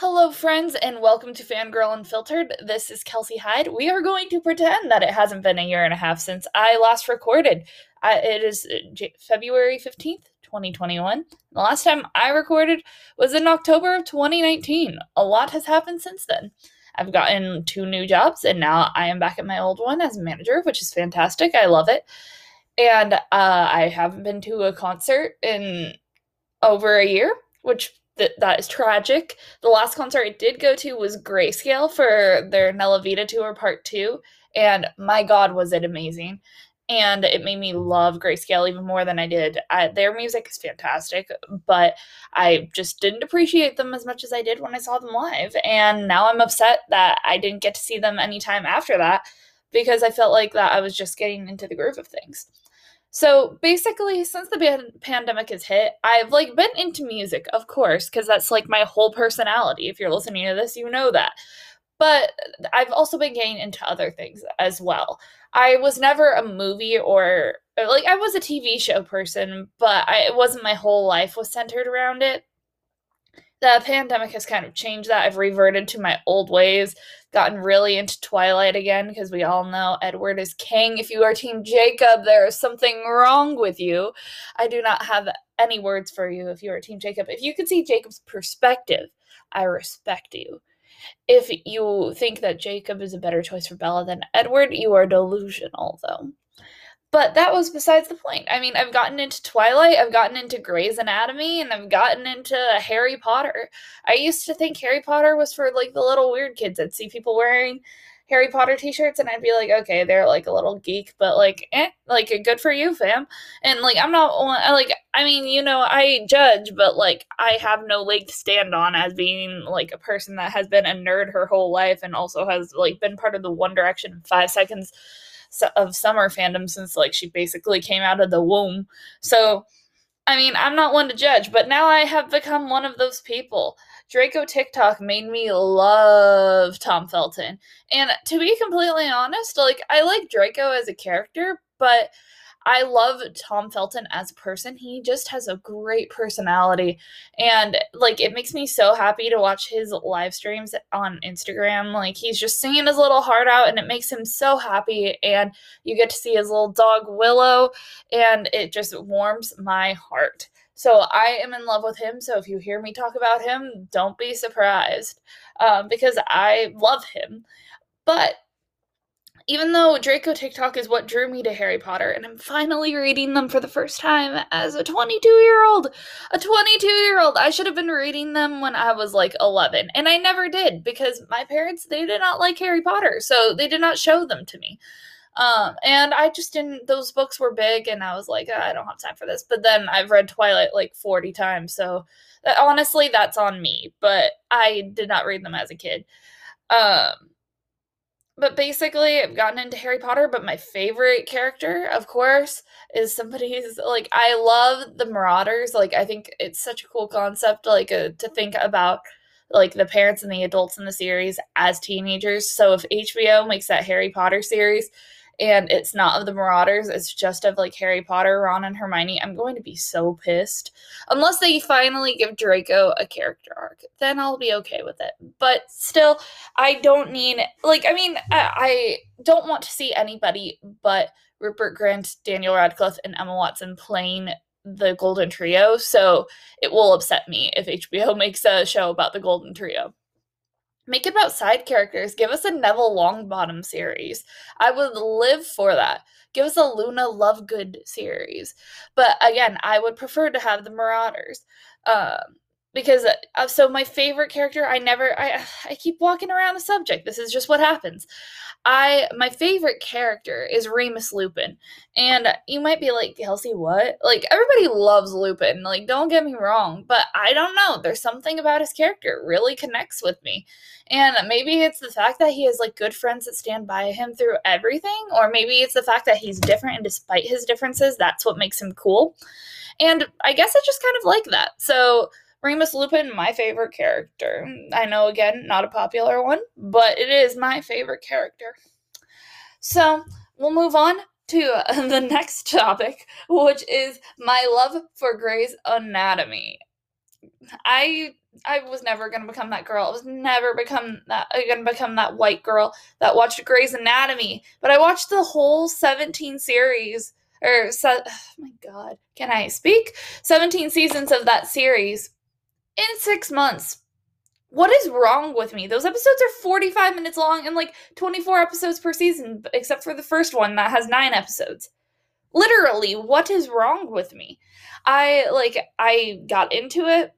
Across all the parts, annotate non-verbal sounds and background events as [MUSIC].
Hello, friends, and welcome to Fangirl Unfiltered. This is Kelsey Hyde. We are going to pretend that it hasn't been a year and a half since I last recorded. I, it is uh, J- February 15th, 2021. The last time I recorded was in October of 2019. A lot has happened since then. I've gotten two new jobs, and now I am back at my old one as a manager, which is fantastic. I love it. And uh, I haven't been to a concert in over a year, which th- that is tragic. The last concert I did go to was Grayscale for their Nella Vita tour part two, and my God, was it amazing! And it made me love Grayscale even more than I did. I, their music is fantastic, but I just didn't appreciate them as much as I did when I saw them live. And now I'm upset that I didn't get to see them anytime after that because I felt like that I was just getting into the groove of things. So basically, since the pan- pandemic has hit, I've like been into music, of course, because that's like my whole personality. If you're listening to this, you know that. But I've also been getting into other things as well. I was never a movie or like I was a TV show person, but I, it wasn't my whole life was centered around it the pandemic has kind of changed that. I've reverted to my old ways, gotten really into Twilight again because we all know Edward is king. If you are Team Jacob, there is something wrong with you. I do not have any words for you if you are Team Jacob. If you could see Jacob's perspective, I respect you. If you think that Jacob is a better choice for Bella than Edward, you are delusional, though. But that was besides the point. I mean, I've gotten into Twilight, I've gotten into Grey's Anatomy, and I've gotten into Harry Potter. I used to think Harry Potter was for like the little weird kids. I'd see people wearing Harry Potter t-shirts and I'd be like, okay, they're like a little geek, but like, eh, like good for you, fam. And like, I'm not like, I mean, you know, I judge, but like, I have no leg to stand on as being like a person that has been a nerd her whole life and also has like been part of the One Direction five seconds of summer fandom since like she basically came out of the womb. So, I mean, I'm not one to judge, but now I have become one of those people. Draco TikTok made me love Tom Felton. And to be completely honest, like I like Draco as a character, but I love Tom Felton as a person. He just has a great personality. And like it makes me so happy to watch his live streams on Instagram. Like he's just singing his little heart out and it makes him so happy. And you get to see his little dog Willow and it just warms my heart. So I am in love with him. So if you hear me talk about him, don't be surprised um, because I love him. But even though Draco TikTok is what drew me to Harry Potter, and I'm finally reading them for the first time as a 22 year old. A 22 year old. I should have been reading them when I was like 11, and I never did because my parents they did not like Harry Potter, so they did not show them to me. Um, and I just didn't. Those books were big, and I was like, I don't have time for this. But then I've read Twilight like 40 times, so that, honestly, that's on me. But I did not read them as a kid. Um, but basically I've gotten into Harry Potter, but my favorite character, of course, is somebody who's like I love the Marauders. Like I think it's such a cool concept like uh, to think about like the parents and the adults in the series as teenagers. So if HBO makes that Harry Potter series, and it's not of the Marauders, it's just of like Harry Potter, Ron, and Hermione, I'm going to be so pissed. Unless they finally give Draco a character arc, then I'll be okay with it. But still, I don't need, like, I mean, I, I don't want to see anybody but Rupert Grint, Daniel Radcliffe, and Emma Watson playing the Golden Trio, so it will upset me if HBO [LAUGHS] makes a show about the Golden Trio. Make it about side characters. Give us a Neville Longbottom series. I would live for that. Give us a Luna Lovegood series. But again, I would prefer to have the Marauders. Um, because uh, so my favorite character i never i [SIGHS] i keep walking around the subject. This is just what happens. I my favorite character is remus lupin. And you might be like kelsey what? Like everybody loves lupin. Like don't get me wrong but i don't know. There's something about his character really connects with me. And maybe it's the fact that he has like good friends that stand by him through everything or maybe it's the fact that he's different and despite his differences that's what makes him cool. And i guess i just kind of like that. So Remus Lupin, my favorite character. I know, again, not a popular one, but it is my favorite character. So, we'll move on to [LAUGHS] the next topic, which is my love for Grey's Anatomy. I I was never gonna become that girl. I was never become that uh, gonna become that white girl that watched Grey's Anatomy. But I watched the whole 17 series or se- oh [SIGHS] my god, can I speak? 17 seasons of that series in six months. What is wrong with me? Those episodes are 45 minutes long and like 24 episodes per season, except for the first one that has nine episodes. Literally, what is wrong with me? I like I got into it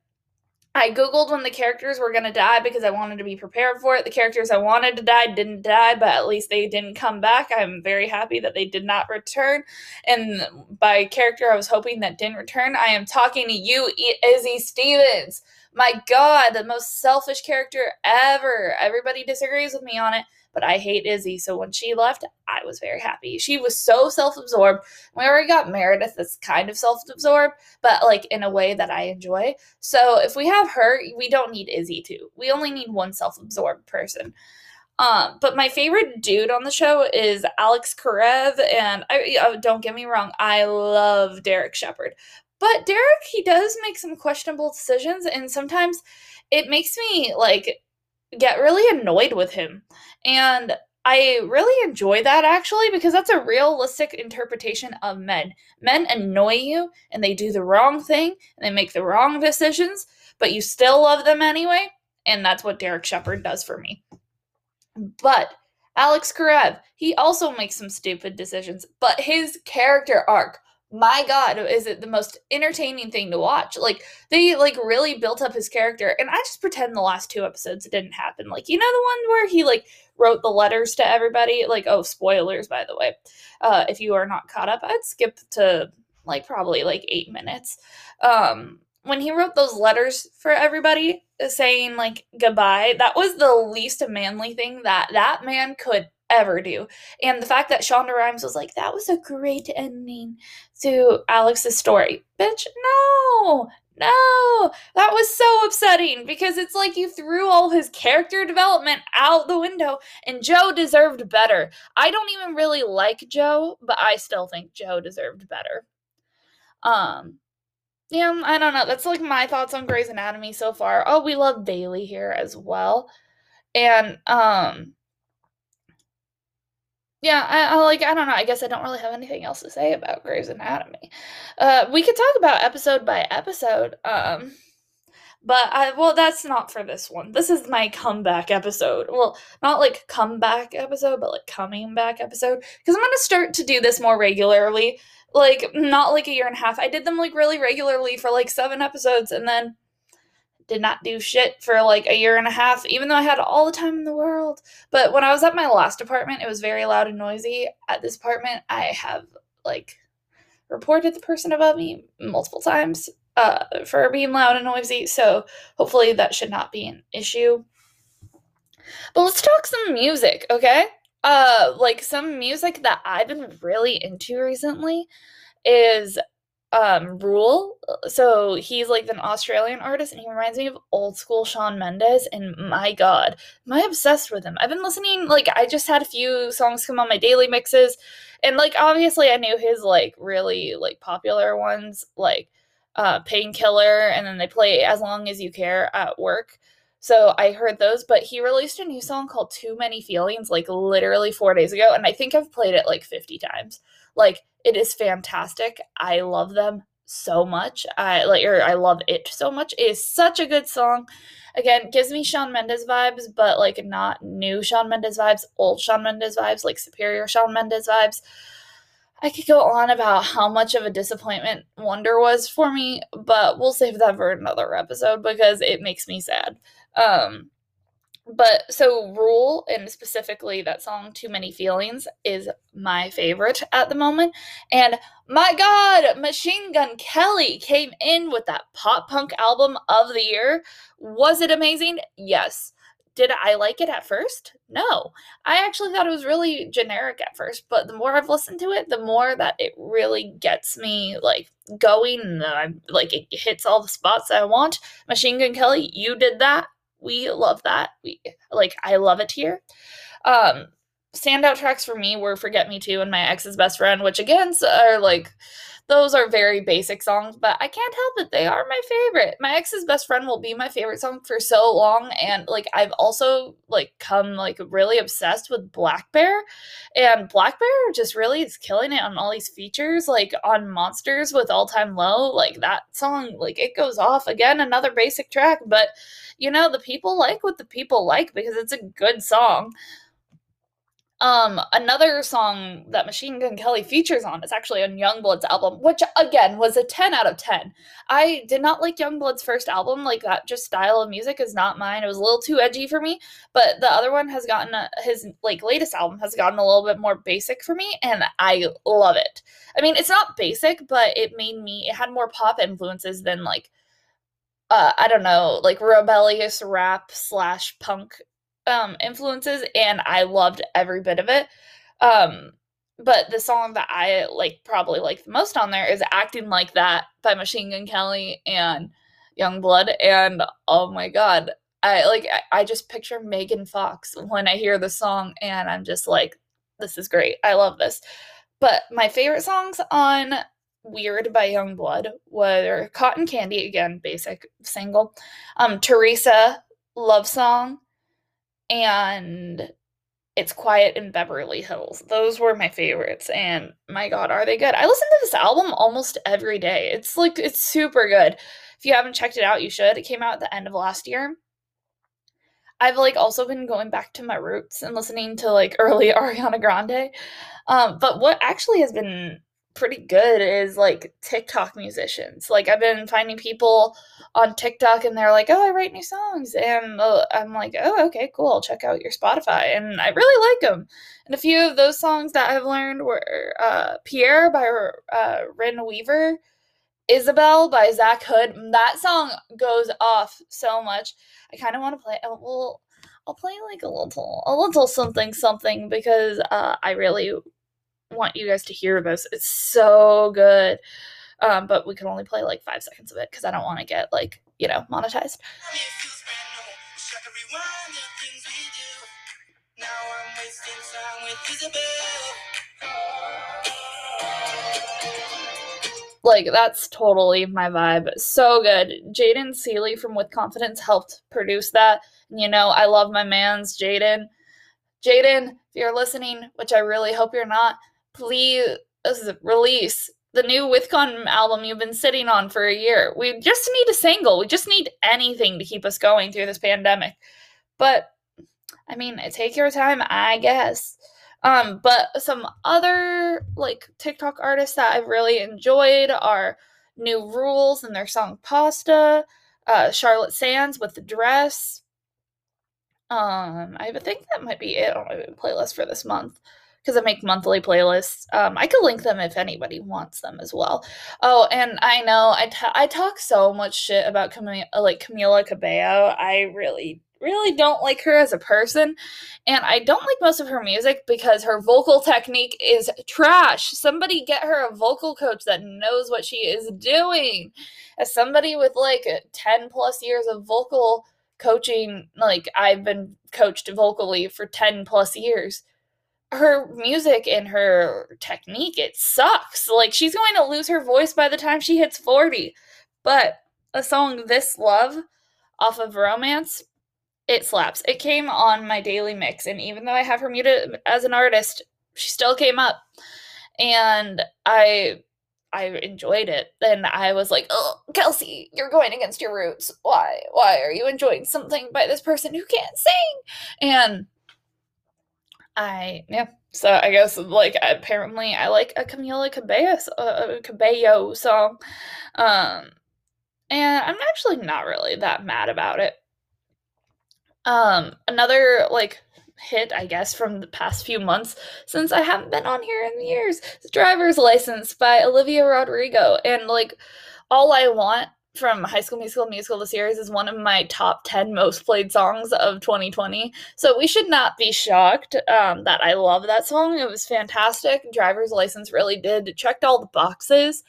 I googled when the characters were going to die because I wanted to be prepared for it. The characters I wanted to die didn't die, but at least they didn't come back. I'm very happy that they did not return. And by character I was hoping that didn't return, I am talking to you, Izzy Stevens. My god, the most selfish character ever. Everybody disagrees with me on it but I hate Izzy. So when she left, I was very happy. She was so self absorbed. We already got Meredith that's kind of self absorbed, but like in a way that I enjoy. So if we have her, we don't need Izzy too. We only need one self absorbed person. Um, but my favorite dude on the show is Alex Karev, and I, oh, don't get me wrong, I love Derek Shepherd. But Derek, he does make some questionable decisions, and sometimes it makes me like get really annoyed with him. And I really enjoy that actually because that's a realistic interpretation of men. Men annoy you and they do the wrong thing and they make the wrong decisions, but you still love them anyway. And that's what Derek Shepherd does for me. But Alex Karev, he also makes some stupid decisions, but his character arc my god is it the most entertaining thing to watch? Like they like really built up his character and i just pretend the last two episodes didn't happen. Like you know the one where he like wrote the letters to everybody? Like oh spoilers by the way. Uh if you are not caught up i'd skip to like probably like eight minutes. Um when he wrote those letters for everybody saying like goodbye that was the least manly thing that that man could ever do. And the fact that Shonda Rhimes was like, that was a great ending to Alex's story. Bitch, no, no. That was so upsetting because it's like you threw all his character development out the window and Jo deserved better. I don't even really like Jo, but I still think Jo deserved better. Um, yeah, I don't know. That's like my thoughts on Grey's Anatomy so far. Oh, we love Bailey here as well. And um yeah, I, I, like. I don't know. I guess I don't really have anything else to say about Grey's Anatomy. Uh, we could talk about episode by episode. Um, but I well, that's not for this one. This is my comeback episode. Well, not like comeback episode, but like coming back episode. Because I'm gonna start to do this more regularly. Like not like a year and a half. I did them like really regularly for like seven episodes, and then did not do shit for like a year and a half, even though I had all the time in the world. But when I was at my last apartment, it was very loud and noisy. At this apartment, I have like reported the person above me multiple times uh, for being loud and noisy, so hopefully that should not be an issue. But let's talk some music, okay? Uh, like some music that I've been really into recently is um Ruel. So he's like an Australian artist and he reminds me of old school Shawn Mendes and my god, am I obsessed with him? I've been listening like I just had a few songs come on my daily mixes and like obviously I knew his like really like popular ones like uh Painkiller and then they play As Long as You Care at work. So I heard those, but he released a new song called Too Many Feelings like literally 4 days ago and I think I've played it like 50 times. Like it is fantastic. I love them so much. I like or I love it so much. It is such a good song. Again, gives me Shawn Mendes vibes, but like not new Shawn Mendes vibes, old Shawn Mendes vibes, like superior Shawn Mendes vibes. I could go on about how much of a disappointment Wonder was for me, but we'll save that for another episode because it makes me sad. Um but so Ruel and specifically that song too many feelings is my favorite at the moment. And my god machine gun kelly came in with that pop punk album of the year. Was it amazing? Yes. Did i like it at first? No. I actually thought it was really generic at first but the more i've listened to it the more that it really gets me like going and like it hits all the spots i want. Machine gun kelly you did that we love that. We like I love it here. Um standout tracks for me were Forget Me Too and My Ex's Best Friend, which again are like those are very basic songs, but I can't help it. They are my favorite. My ex's best friend will be my favorite song for so long. And like I've also like come like really obsessed with blackbear. And blackbear just really is killing it on all these features, like on Monsters with All Time Low. Like that song, like it goes off. Again, another basic track, but you know, the people like what the people like because it's a good song. Um, another song that Machine Gun Kelly features on is actually on Yungblud's album, which again was a 10 out of 10. I did not like Yungblud's first album, like that just style of music is not mine. It was a little too edgy for me, but the other one has gotten a, his like latest album has gotten a little bit more basic for me and I love it. I mean, it's not basic, but it made me it had more pop influences than like uh, I don't know, like rebellious rap slash punk um influences and I loved every bit of it. Um but the song that I like probably like the most on there is Acting Like That by Machine Gun Kelly and Yungblud and oh my god, I like I, I just picture Megan Fox when I hear the song and I'm just like this is great. I love this. But my favorite songs on Weird by Yungblud were Cotton Candy again, basic single. Um Teresa Love Song and It's Quiet in Beverly Hills. Those were my favorites, and my god, are they good. I listen to this album almost every day. It's like, it's super good. If you haven't checked it out, you should. It came out at the end of last year. I've like also been going back to my roots and listening to like early [LAUGHS] Ariana Grande. Um, but what actually has been pretty good is like TikTok musicians. Like I've been finding people on TikTok and they're like, "Oh, I write new songs." And uh, I'm like, "Oh, okay, cool. I'll check out your Spotify." And I really like them. And a few of those songs that I've learned were uh, Pierre by uh, Weaver, Isabel by Zach Hood. That song goes off so much. I kind of want to play a little I'll play like a little a little something something because uh, I really want you guys to hear this. It's so good. Um, but we can only play like five seconds of it because I don't want to get like, you know, monetized. Like that's totally my vibe. So good. Jayden Seeley from With Confidence helped produce that. You know, I love my man's Jayden. Jayden, if you're listening, which I really hope you're not, please release the new Withcon album you've been sitting on for a year. We just need a single. We just need anything to keep us going through this pandemic. But I mean, take your time, I guess. Um, but some other like TikTok artists that I've really enjoyed are New Rules and their song Pasta, uh, Charlotte Sands with the dress. Um, I think that might be it on my playlist for this month because I make monthly playlists. Um, I could link them if anybody wants them as well. Oh, and I know I, t- I talk so much shit about Cam- like Camila Cabello. I really really don't like her as a person and I don't like most of her music because her vocal technique is trash. Somebody get her a vocal coach that knows what she is doing. As somebody with like 10 plus years of vocal coaching, like I've been coached vocally for 10 plus years her music and her technique it sucks. Like she's going to lose her voice by the time she hits 40 but a song this love off of romance it slaps. It came on my daily mix and even though i have her muted as an artist she still came up. And i i enjoyed it. And i was like oh kelsey you're going against your roots. Why why are you enjoying something by this person who can't sing? And I yeah. So I guess like apparently I like a Camila Cabello uh, Cabello song, um, and I'm actually not really that mad about it. Um, another like hit, I guess, from the past few months since I haven't been on here in years. Driver's License by Olivia Rodrigo, and like all I want from High School Musical Musical the series is one of my top 10 most played songs of 2020. So we should not be shocked um, that I love that song. It was fantastic. Driver's License really did checked all the boxes.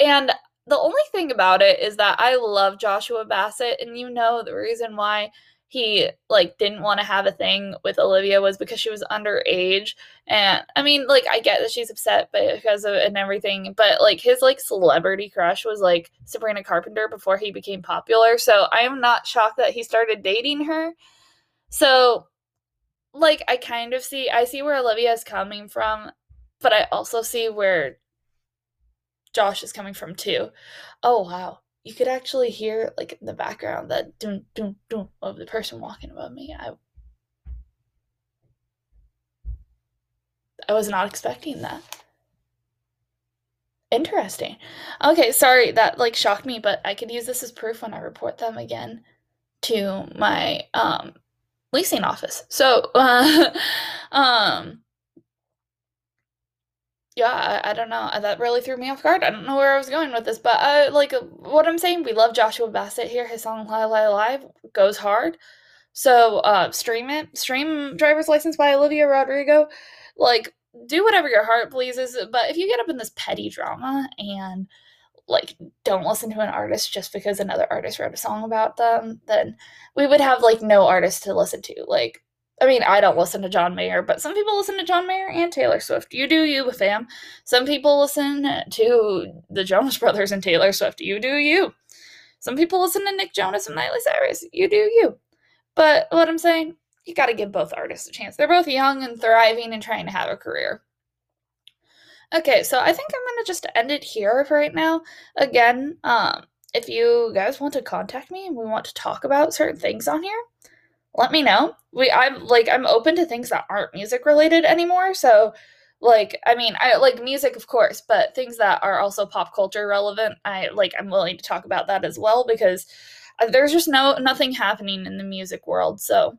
And the only thing about it is that I love Joshua Bassett and you know the reason why he like didn't want to have a thing with Olivia was because she was underage. And I mean, like I get that she's upset but because of and everything, but like his like celebrity crush was like Sabrina Carpenter before he became popular. So I am not shocked that he started dating her. So like I kind of see I see where Olivia is coming from, but I also see where Josh is coming from too. Oh wow you could actually hear like in the background that doom doom doom of the person walking above me. I I was not expecting that. Interesting. Okay, sorry that like shocked me, but I could use this as proof when I report them again to my um leasing office. So, uh, [LAUGHS] um yeah, I, I, don't know. That really threw me off guard. I don't know where I was going with this, but uh, like what I'm saying, we love Joshua Bassett here. His song "Lie Lie Live" goes hard. So uh, stream it. Stream "Driver's License" by Olivia Rodrigo. Like, do whatever your heart pleases. But if you get up in this petty drama and like don't listen to an artist just because another artist wrote a song about them, then we would have like no artist to listen to. Like I mean, I don't listen to John Mayer, but some people listen to John Mayer and Taylor Swift. You do you, fam. Some people listen to the Jonas Brothers and Taylor Swift. You do you. Some people listen to Nick Jonas and Miley Cyrus. You do you. But what I'm saying, you got to give both artists a chance. They're both young and thriving and trying to have a career. Okay, so I think I'm going to just end it here for right now. Again, um, if you guys want to contact me and we want to talk about certain things on here, let me know. We I'm like I'm open to things that aren't music related anymore. So like I mean, I like music of course, but things that are also pop culture relevant, I like I'm willing to talk about that as well because uh, there's just no nothing happening in the music world. So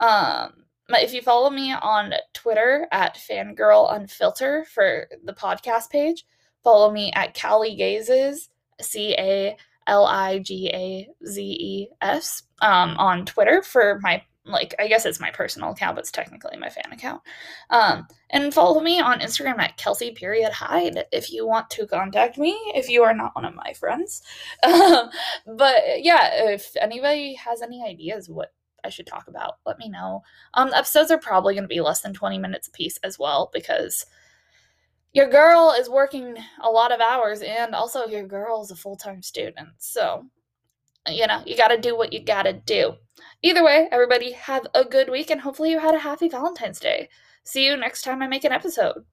um if you follow me on Twitter at fangirl unfilter for the podcast page, follow me at Callie Gazes, C A L I G A Z E S um, on Twitter for my like I guess it's my personal account, but it's technically my fan account. Um, and follow me on Instagram at Kelsey period Hyde if you want to contact me if you are not one of my friends. [LAUGHS] But yeah, if anybody has any ideas what I should talk about, let me know. Um, episodes are probably going to be less than twenty minutes a piece as well because your girl is working a lot of hours and also your girl is a full-time student so you know you got to do what you got to do. Either way everybody have a good week and hopefully you had a happy valentine's day. See you next time i make an episode